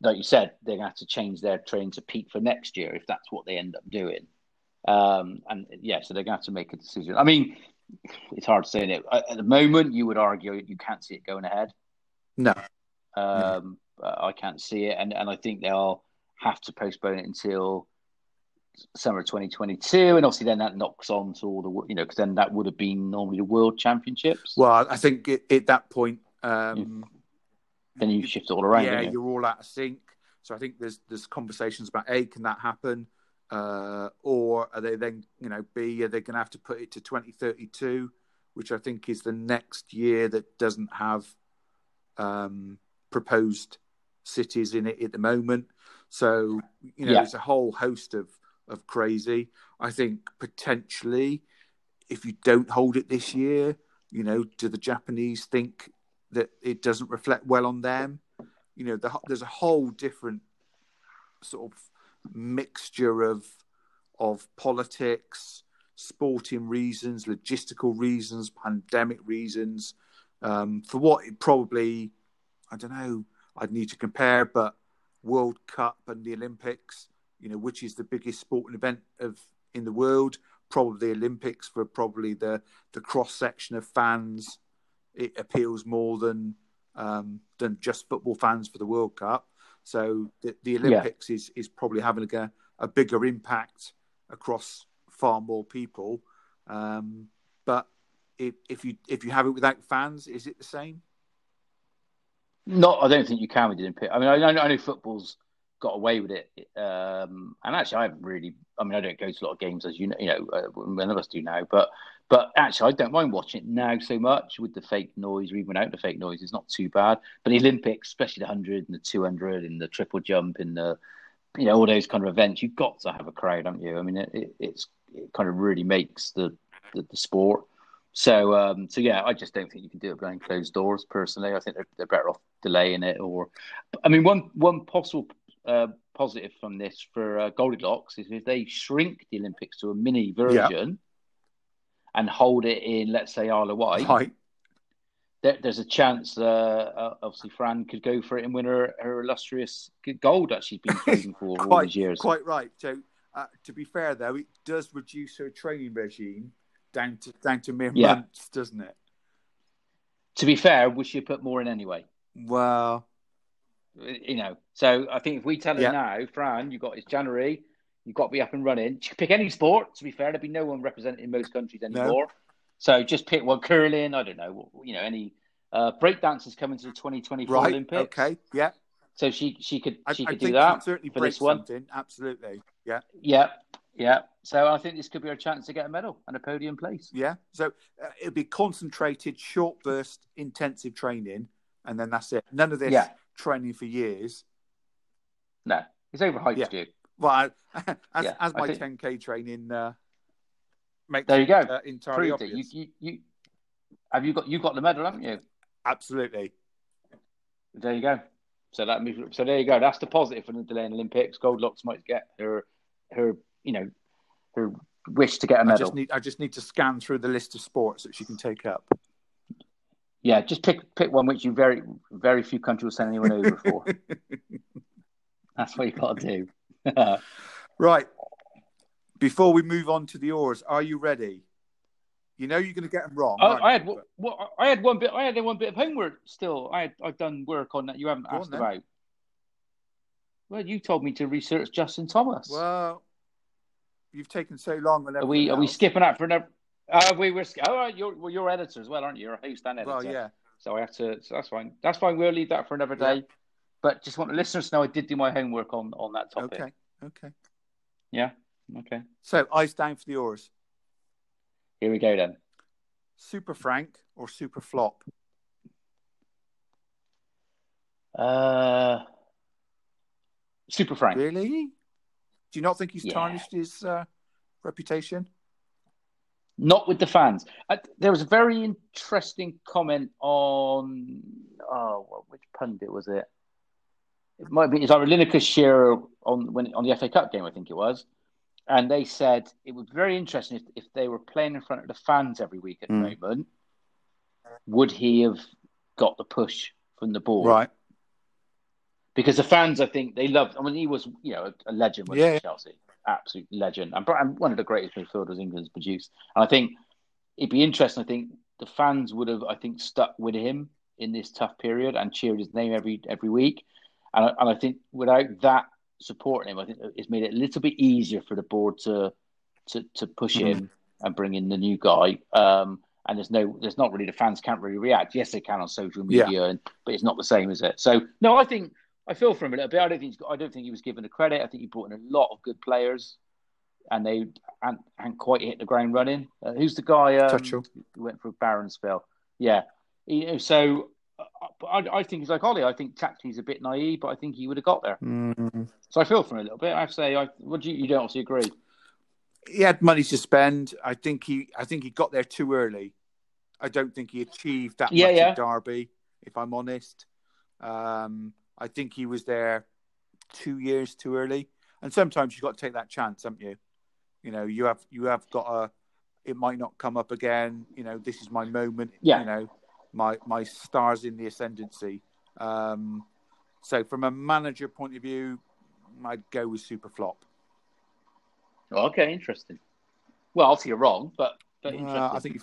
like you said, they're going to have to change their training to peak for next year if that's what they end up doing. Um, and yeah, so they're going to have to make a decision. I mean, it's hard to say. It at the moment, you would argue you can't see it going ahead. No, um, I can't see it, and and I think they'll have to postpone it until summer 2022, and obviously then that knocks on to all the you know because then that would have been normally the World Championships. Well, I think it, at that point, um, then you shift it all around. Yeah, you? are all out of sync. So I think there's there's conversations about a can that happen, uh, or are they then you know b are they going to have to put it to 2032, which I think is the next year that doesn't have um, proposed cities in it at the moment. So you know, yeah. there's a whole host of of crazy. I think potentially, if you don't hold it this year, you know, do the Japanese think that it doesn't reflect well on them? You know, the, there's a whole different sort of mixture of of politics, sporting reasons, logistical reasons, pandemic reasons, um, for what it probably, I don't know, I'd need to compare, but World Cup and the Olympics, you know, which is the biggest sporting event of in the world, probably the Olympics for probably the the cross section of fans, it appeals more than um, than just football fans for the World Cup. So the, the Olympics yeah. is is probably having a, a bigger impact across far more people. Um, if, if you if you have it without fans, is it the same? No, I don't think you can with the pit. I mean, I know, I know football's got away with it, um, and actually, I haven't really. I mean, I don't go to a lot of games as you know, you know, uh, none of us do now. But but actually, I don't mind watching it now so much with the fake noise or even without the fake noise. It's not too bad. But the Olympics, especially the hundred and the two hundred and the triple jump and the you know all those kind of events, you've got to have a crowd, haven't you? I mean, it, it it's it kind of really makes the the, the sport. So, um, so yeah, I just don't think you can do it behind closed doors. Personally, I think they're, they're better off delaying it. Or, I mean, one one possible uh, positive from this for uh, Goldilocks is if they shrink the Olympics to a mini version yeah. and hold it in, let's say, Isle of Wight. Right. There, there's a chance, uh, uh, obviously, Fran could go for it and win her, her illustrious gold that she's been trading for quite, all these years. Quite right. So, uh, to be fair, though, it does reduce her training regime down to down to mere yeah. months, doesn't it? To be fair, we should put more in anyway. Well, you know, so I think if we tell her yeah. now, Fran, you've got it's January, you've got to be up and running. Pick any sport. To be fair, there'd be no one represented in most countries anymore. No. So just pick one curling. I don't know. You know, any uh, breakdancers coming to the 2024 right. Olympics. Okay. Yeah. So she she could she I, could I do that certainly for this one. Absolutely. Yeah. Yeah. Yeah. So I think this could be a chance to get a medal and a podium place. Yeah. So uh, it'll be concentrated, short burst, intensive training, and then that's it. None of this yeah. training for years. No, it's overhyped, yeah. you. Well, I, as, yeah, as my think... 10k training uh, makes there you go. Uh, entirely Proved obvious. You, you, you, have you got you got the medal, haven't you? Absolutely. There you go. So that so there you go. That's the positive for the delaying Olympics. Goldilocks might get her her you know, who wish to get a medal. I just need, I just need to scan through the list of sports that she can take up. Yeah, just pick pick one which you very very few countries will send anyone over for. That's what you got to do. right. Before we move on to the oars, are you ready? You know you're going to get them wrong. Oh, I, I had well, I had one bit. I had one bit of homework still. I had I've done work on that you haven't Go asked about. Well, you told me to research Justin Thomas. Well, you've taken so long. are we else. are we skipping out for another? Uh, we were. Oh, right, you're well, you're editor as well, aren't you? You're a host and editor. Well, yeah. So I have to. So that's fine. That's fine. We'll leave that for another day. Yeah. But just want the listeners to know I did do my homework on on that topic. Okay. Okay. Yeah. Okay. So eyes down for the oars. Here we go then. Super Frank or Super Flop? Uh, Super Frank. Really? Do you not think he's yeah. tarnished his uh, reputation? Not with the fans. Uh, there was a very interesting comment on oh, which pundit was it? it might be it's either Lineker Shearer on when on the FA Cup game, I think it was, and they said it would be very interesting if, if they were playing in front of the fans every week at the Mm. moment. Would he have got the push from the board? Right. Because the fans, I think, they loved. I mean, he was, you know, a, a legend he Yeah. Chelsea, absolute legend, and, and one of the greatest midfielders England's produced. And I think it'd be interesting. I think the fans would have, I think, stuck with him in this tough period and cheered his name every every week. And I, and I think without that supporting him, I think it's made it a little bit easier for the board to to to push Mhm. him and bring in the new guy. Um, and there's no, there's not really the fans can't really react. Yes, they can on social Yeah. media, and but it's not the same, is it? So no, I think I feel for him a little bit. I don't think he's got, I don't think he was given the credit. I think he brought in a lot of good players, and they hadn't, hadn't quite hit the ground running. Uh, who's the guy? Um, Tuchel. who went for spell. Yeah, you know, so. uh, but I, I think he's like Ollie. I think tactically he's a bit naive, but I think he would have got there. Mm. So I feel for him a little bit. I have to say, I, would you? You don't obviously agree. He had money to spend. I think he. I think he got there too early. I don't think he achieved that Yeah, much yeah. at Derby. If I'm honest, um, I think he was there two years too early. And sometimes you've got to take that chance, haven't you? You know, you have you have got a. It might not come up again. You know, this is my moment. Yeah. You know, my my stars in the ascendancy. Um, so from a manager point of view, I'd go with super flop. Okay, interesting. Well, obviously you're wrong, but, but Uh. I think you,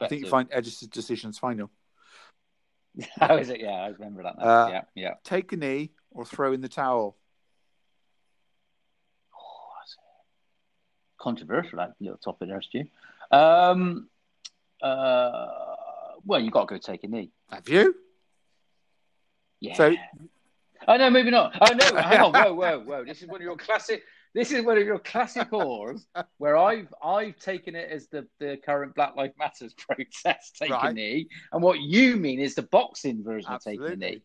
I think you find Edison's decisions final. How is it? Yeah, I remember that. Uh, yeah, yeah. Take a knee or throw in the towel. Oh, controversial that little topic there, Stu. Um, uh, well, you got to go take a knee. Have you? Yeah. So Oh no, maybe not. Oh no, hang on, whoa, whoa, whoa. This is one of your classic. This is one of your classic whores where I've I've taken it as the, the current Black Lives Matters protest, taking Right. knee, and what you mean is the boxing version of taking knee.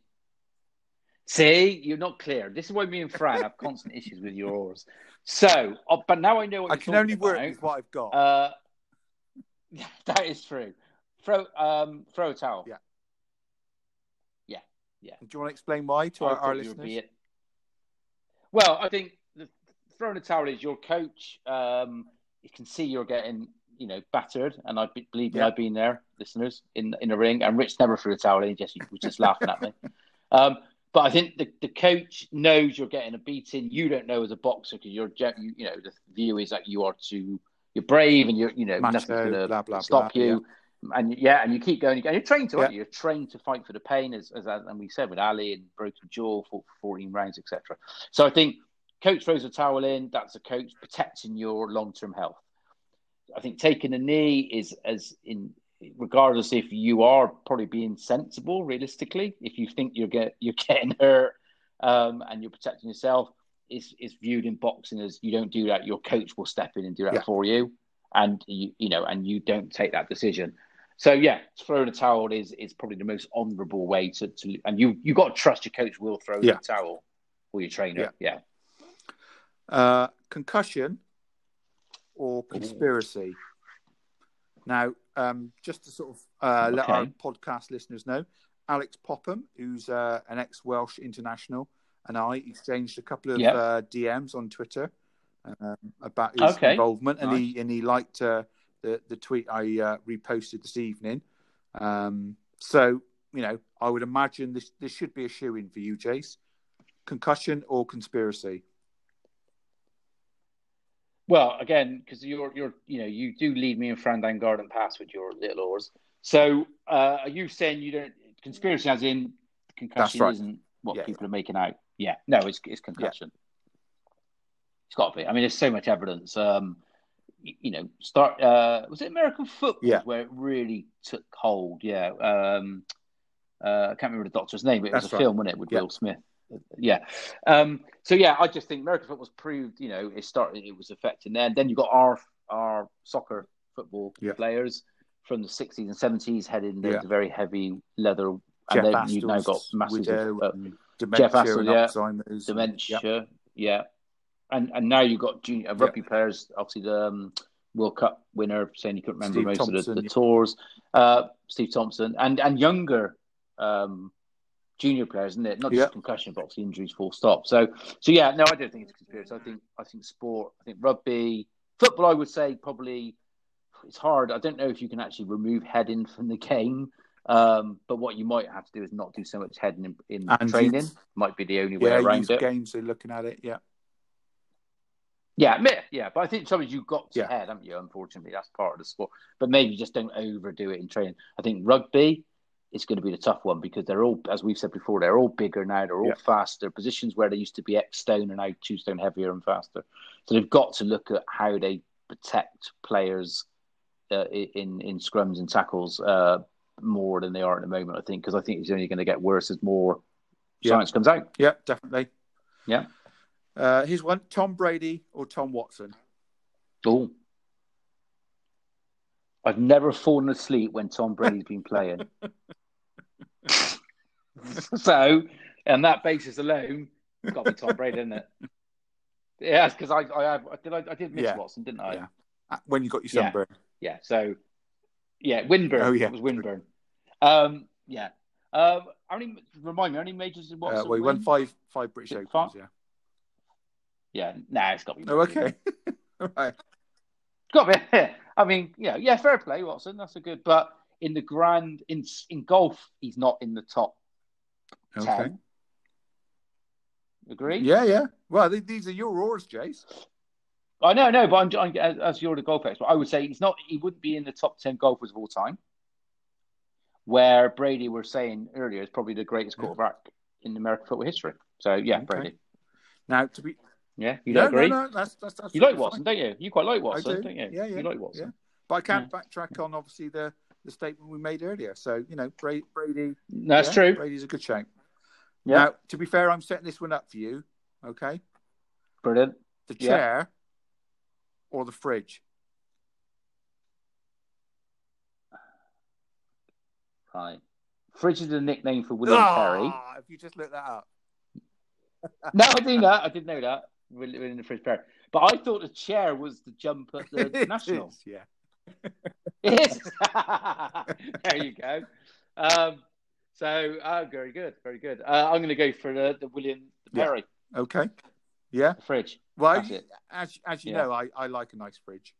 See, you're not clear. This is why me and Fran have constant issues with your oars. So, oh, but now I know what I can only work about. with what I've got. Uh, that is true. Throw um throw a towel. Yeah. Yeah. Yeah. Do you want to explain why to I our, our listeners? Well, I think throwing a towel is your coach. Um, you can see you're getting, you know, battered, and I be- believe Yeah. I've been there, listeners, in in the ring. And Rich never threw a towel in; he just was just laughing at me. Um, but I think the, the coach knows you're getting a beating. You don't know as a boxer because you're, you, you know, the view is that you are too, you're brave, and you're, you know, Macho, nothing's going to blah, blah, stop blah, you. And yeah, and you keep going. And you're trained to, Yeah. you? You're trained to fight for the pain, as, as and we said with Ali and broken jaw fought for 14 rounds, etc. So I think coach throws a towel in. That's a coach protecting your long term health. I think taking a knee is as in regardless if you are probably being sensible realistically. If you think you're get you're getting hurt um, and you're protecting yourself, is is viewed in boxing as you don't do that. Your coach will step in and do that Yeah. for you, and you you know, and you don't take that decision. So yeah, throwing a towel is is probably the most honourable way to, to and you you got to trust your coach will throw Yeah. the towel or your trainer. Yeah. Uh, concussion or conspiracy? Now, um, just to sort of uh, let our podcast listeners know, Alix Popham, who's uh, an ex-Welsh international, and I exchanged a couple of Yeah. uh, DMs on Twitter um, about his Okay. involvement, and he and he liked uh, the the tweet I uh, reposted this evening. Um, so you know, I would imagine this this should be a shoe in for you, Jace. Concussion or conspiracy? Well, again, because you're you're you know you do lead me in Fran down garden pass with your little oars. So uh, are you saying you don't conspiracy as in concussion right. isn't what Yeah, people are making out? Yeah, no, it's it's concussion. It's got to be. I mean, there's so much evidence. Um, you know, start uh, was it American football Yeah. where it really took hold? Yeah. Um, uh, I can't remember the doctor's name. But it was a right. film, wasn't it, with Yeah. Will Smith? Yeah. Um, so yeah, I just think American football's proved. You know, it started. It was affecting then. Then you got our our soccer football Yeah. players from the sixties and seventies heading the, Yeah. the very heavy leather. Jeff and then you've now got widow uh, dementia and yeah. Alzheimer's. dementia. Yep. Yeah, and and now you've got junior uh, rugby players. Obviously, the um, World Cup winner saying he couldn't remember Steve most of the, the yeah. tours. Uh, Steve Thompson and and younger um, junior players, isn't it? Not just Yeah. concussion, but obviously injuries, full stop. So, so yeah, no, I don't think it's a conspiracy. I think, I think sport, I think rugby, football. I would say probably it's hard. I don't know if you can actually remove heading from the game. Um, but what you might have to do is not do so much heading in, in training. Might be the only way Yeah, around it. games. They're looking at it. Yeah. Yeah, yeah, but I think sometimes you've got to Yeah. head, haven't you? Unfortunately, that's part of the sport. But maybe just don't overdo it in training. I think rugby is going to be the tough one because they're all, as we've said before, they're all bigger now. They're all Yeah. faster. Positions where they used to be X stone are now two stone heavier and faster. So they've got to look at how they protect players uh, in in scrums and tackles uh, more than they are at the moment. I think because I think it's only going to get worse as more Yeah. science comes out. Yeah, definitely. Yeah. Uh, here's one: Tom Brady or Tom Watson. Oh. I've never fallen asleep when Tom Brady's been playing. so, on that basis alone, it's got to be Tom Brady, isn't it? Yeah, because I, I, I did, I, I did miss Yeah. Watson, didn't I? Yeah. Uh, When you got your sunburn. Yeah, So, yeah, Winburn. Oh, yeah. It was Winburn. Um, yeah. Um, how many? Remind me, how many majors did Watson Uh, well, he win? won five five British Is Opens. five? Yeah. Yeah, nah, it's got to be. Oh, okay. Right. Got to be. I mean, yeah, yeah, fair play, Watson. That's a good. But in the grand in in golf, he's not in the top Okay. Agree? Yeah, yeah. Well, th- these are your oars, Jace. I know, no, but I'm, I'm as, you're the golf expert, I would say he's not. He wouldn't be in the top ten golfers of all time. Where Brady, we're saying earlier, is probably the greatest Yeah. quarterback in American football history. So yeah, Okay. Brady. Now, to be Yeah, you no, don't agree? no, no, that's that's, that's You like absolutely Watson, fine. don't you? You quite like I Watson, do. not you? Yeah, yeah. You like Watson. But I can't backtrack on obviously the the statement we made earlier. So you know, Brady. Brady That's yeah, true. Brady's a good shout. Yeah, Now, to be fair, I'm setting this one up for you. Okay, brilliant. the Yeah. chair or the fridge. Right. Fridge is a nickname for William Perry. Ah, If you just look that up. No, I didn't know that. I didn't know that. William the Fridge Perry. But I thought the chair was the jump at the It National. is, yeah. There you go. Um, so, oh, very good, very good. Uh, I'm going to go for the, the William the Yeah. Perry Okay. Yeah. the fridge. Well, as as you Yeah. know, I, I like a nice fridge.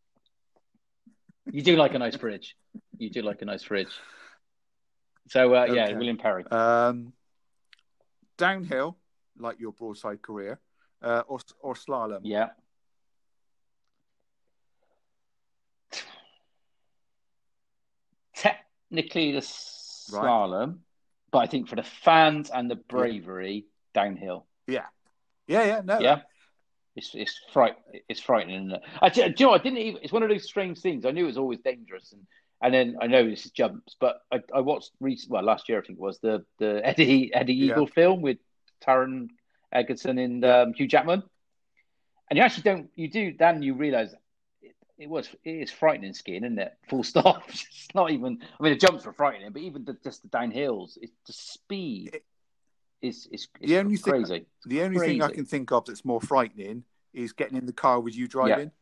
You do like a nice fridge. You do like a nice fridge. So, uh, yeah, William Perry. Um, downhill, like your broadside career, uh, or or slalom. Yeah. Technically, the Right. But I think for the fans and the bravery, downhill. Yeah. Yeah. Yeah. No. Yeah. It's it's fright it's frightening. I, do you know I didn't even. It's one of those strange things. I knew it was always dangerous, and and then I know this is jumps, but I, I watched recent well last year I think it was the the Eddie Eddie Yeah. Eagle film with Taron Egerton and um, Hugh Jackman, and you actually don't you do then you realise it, was it is frightening skiing, isn't it? Full stop. it's not even. I mean the jumps were frightening, but even the, just the downhills, it's the speed. Is is The only thing- crazy. The only thing I can think of that's more frightening is getting in the car with you driving.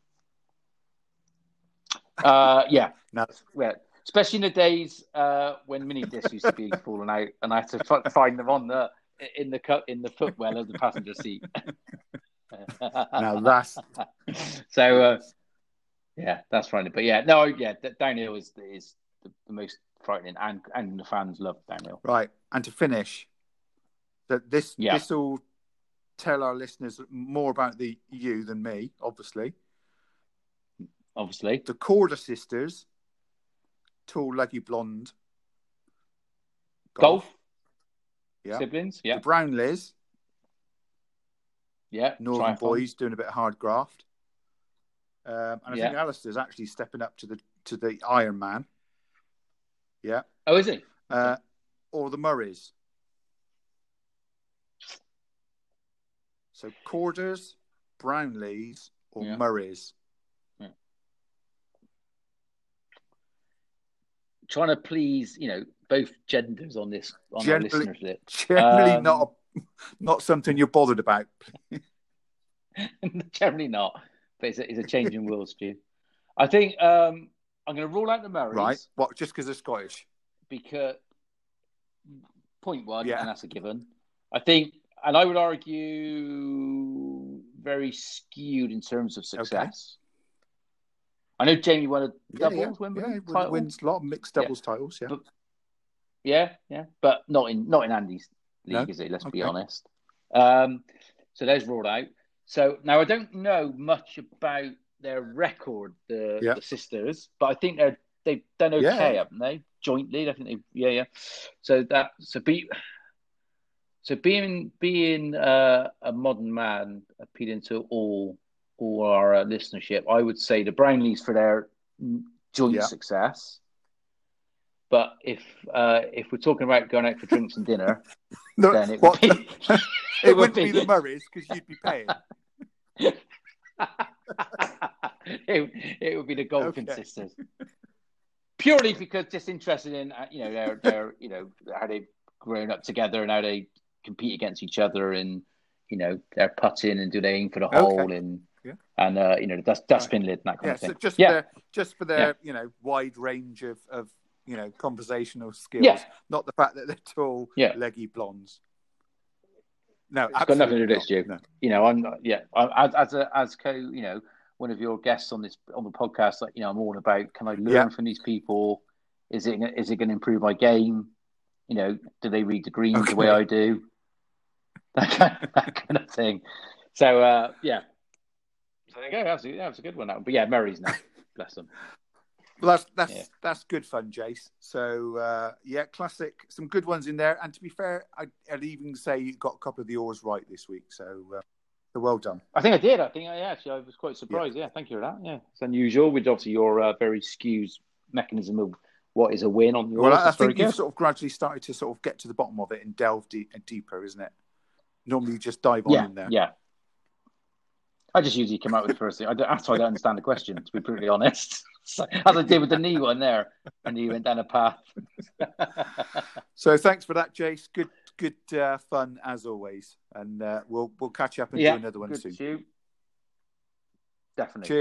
Uh, yeah, No. yeah. Especially in the days uh, when mini discs used to be falling out, and I had to fi- find them on the in the cut in the footwell of the passenger seat. Now that's so uh, yeah, that's frightening. But yeah, no, yeah, d- downhill is is the, the most frightening, and and the fans love downhill. right. And to finish, that this Yeah. this will tell our listeners more about the you than me, obviously. Obviously, The Korda sisters, tall, leggy, blonde. golf, Yeah. siblings, yeah, The Brownlees, yeah, Northern triathlon. boys doing a bit of hard graft. Um, and I Yeah. think Alistair's actually stepping up to the to the Iron Man. Yeah. Oh, is he? Uh, or the Murrays. So Kordas, Brownlees, or Yeah. Murrays. Trying to please, you know, both genders on this on Generally- our listeners list. Generally Um, not a, not something you're bothered about. Generally not, but it's a, it's a changing world, Stu. I think um, I'm going to rule out the Murrays Right. What just because they're Scottish. because point one, Yeah. and that's a given. I think, and I would argue, very skewed in terms of success. I know Jamie won a Yeah, doubles yeah, Wimbledon yeah, title. wins a lot of mixed Yeah. doubles titles. Yeah, But- Yeah, yeah, but not in not in Andy's league, No? is it? Let's be honest. Um, so there's ruled out. So now I don't know much about their record, the, Yeah. the sisters, but I think they're they've done okay, Yeah. haven't they? Jointly, I think they, yeah, yeah. So that so be so being being uh, a modern man appealing to all all our uh, listenership, I would say the Brownlees for their joint Yeah. success. But if uh, if we're talking about going out for drinks and dinner, No, then it what- would be it would wouldn't be- be the Murrays because you'd be paying. It, it would be the Golfing Okay. sisters. Purely because just interested in uh, you know their their you know how they've grown up together and how they compete against each other and you know their putting and do they aim for the Okay. hole and Yeah. and uh, you know the dust, dustbin lid and that kind Yeah, of thing. so just yeah, for their, just for their Yeah. you know wide range of, of you know conversational skills, not the fact that they're tall, leggy blondes. No, It's got nothing to do with this, not. you know, I'm yeah, I, as as a, as co, you know, one of your guests on this on the podcast, like you know, I'm all about can I learn Yeah. from these people? Is it is it going to improve my game? You know, do they read the greens the way I do? That kind, that kind of thing. So uh, yeah, so there you go. That was, a, that was a good one. That, one. but yeah, Murray's now, bless them. Well, that's that's Yeah. that's good fun, Jace. So uh, yeah, classic. Some good ones in there. And to be fair, I, I'd even say you got a couple of the oars right this week. So, uh, so well done. I think I did. I think I actually I was quite surprised. Yeah, thank you for that. Yeah, it's unusual. With obviously your uh, very skews mechanism of what is a win on yours. Well, I, I think you've sort of gradually started to sort of get to the bottom of it and delve deep, deeper, isn't it? Normally, you just dive on yeah, in there. yeah. I just usually come out with the first thing. I don't, that's why I don't understand the question, to be brutally honest. So, as I did with the knee one there, and you went down a path. So thanks for that, Jace. Good, good uh, fun as always, and uh, we'll we'll catch up and yeah, do another one good soon. Definitely. Cheers.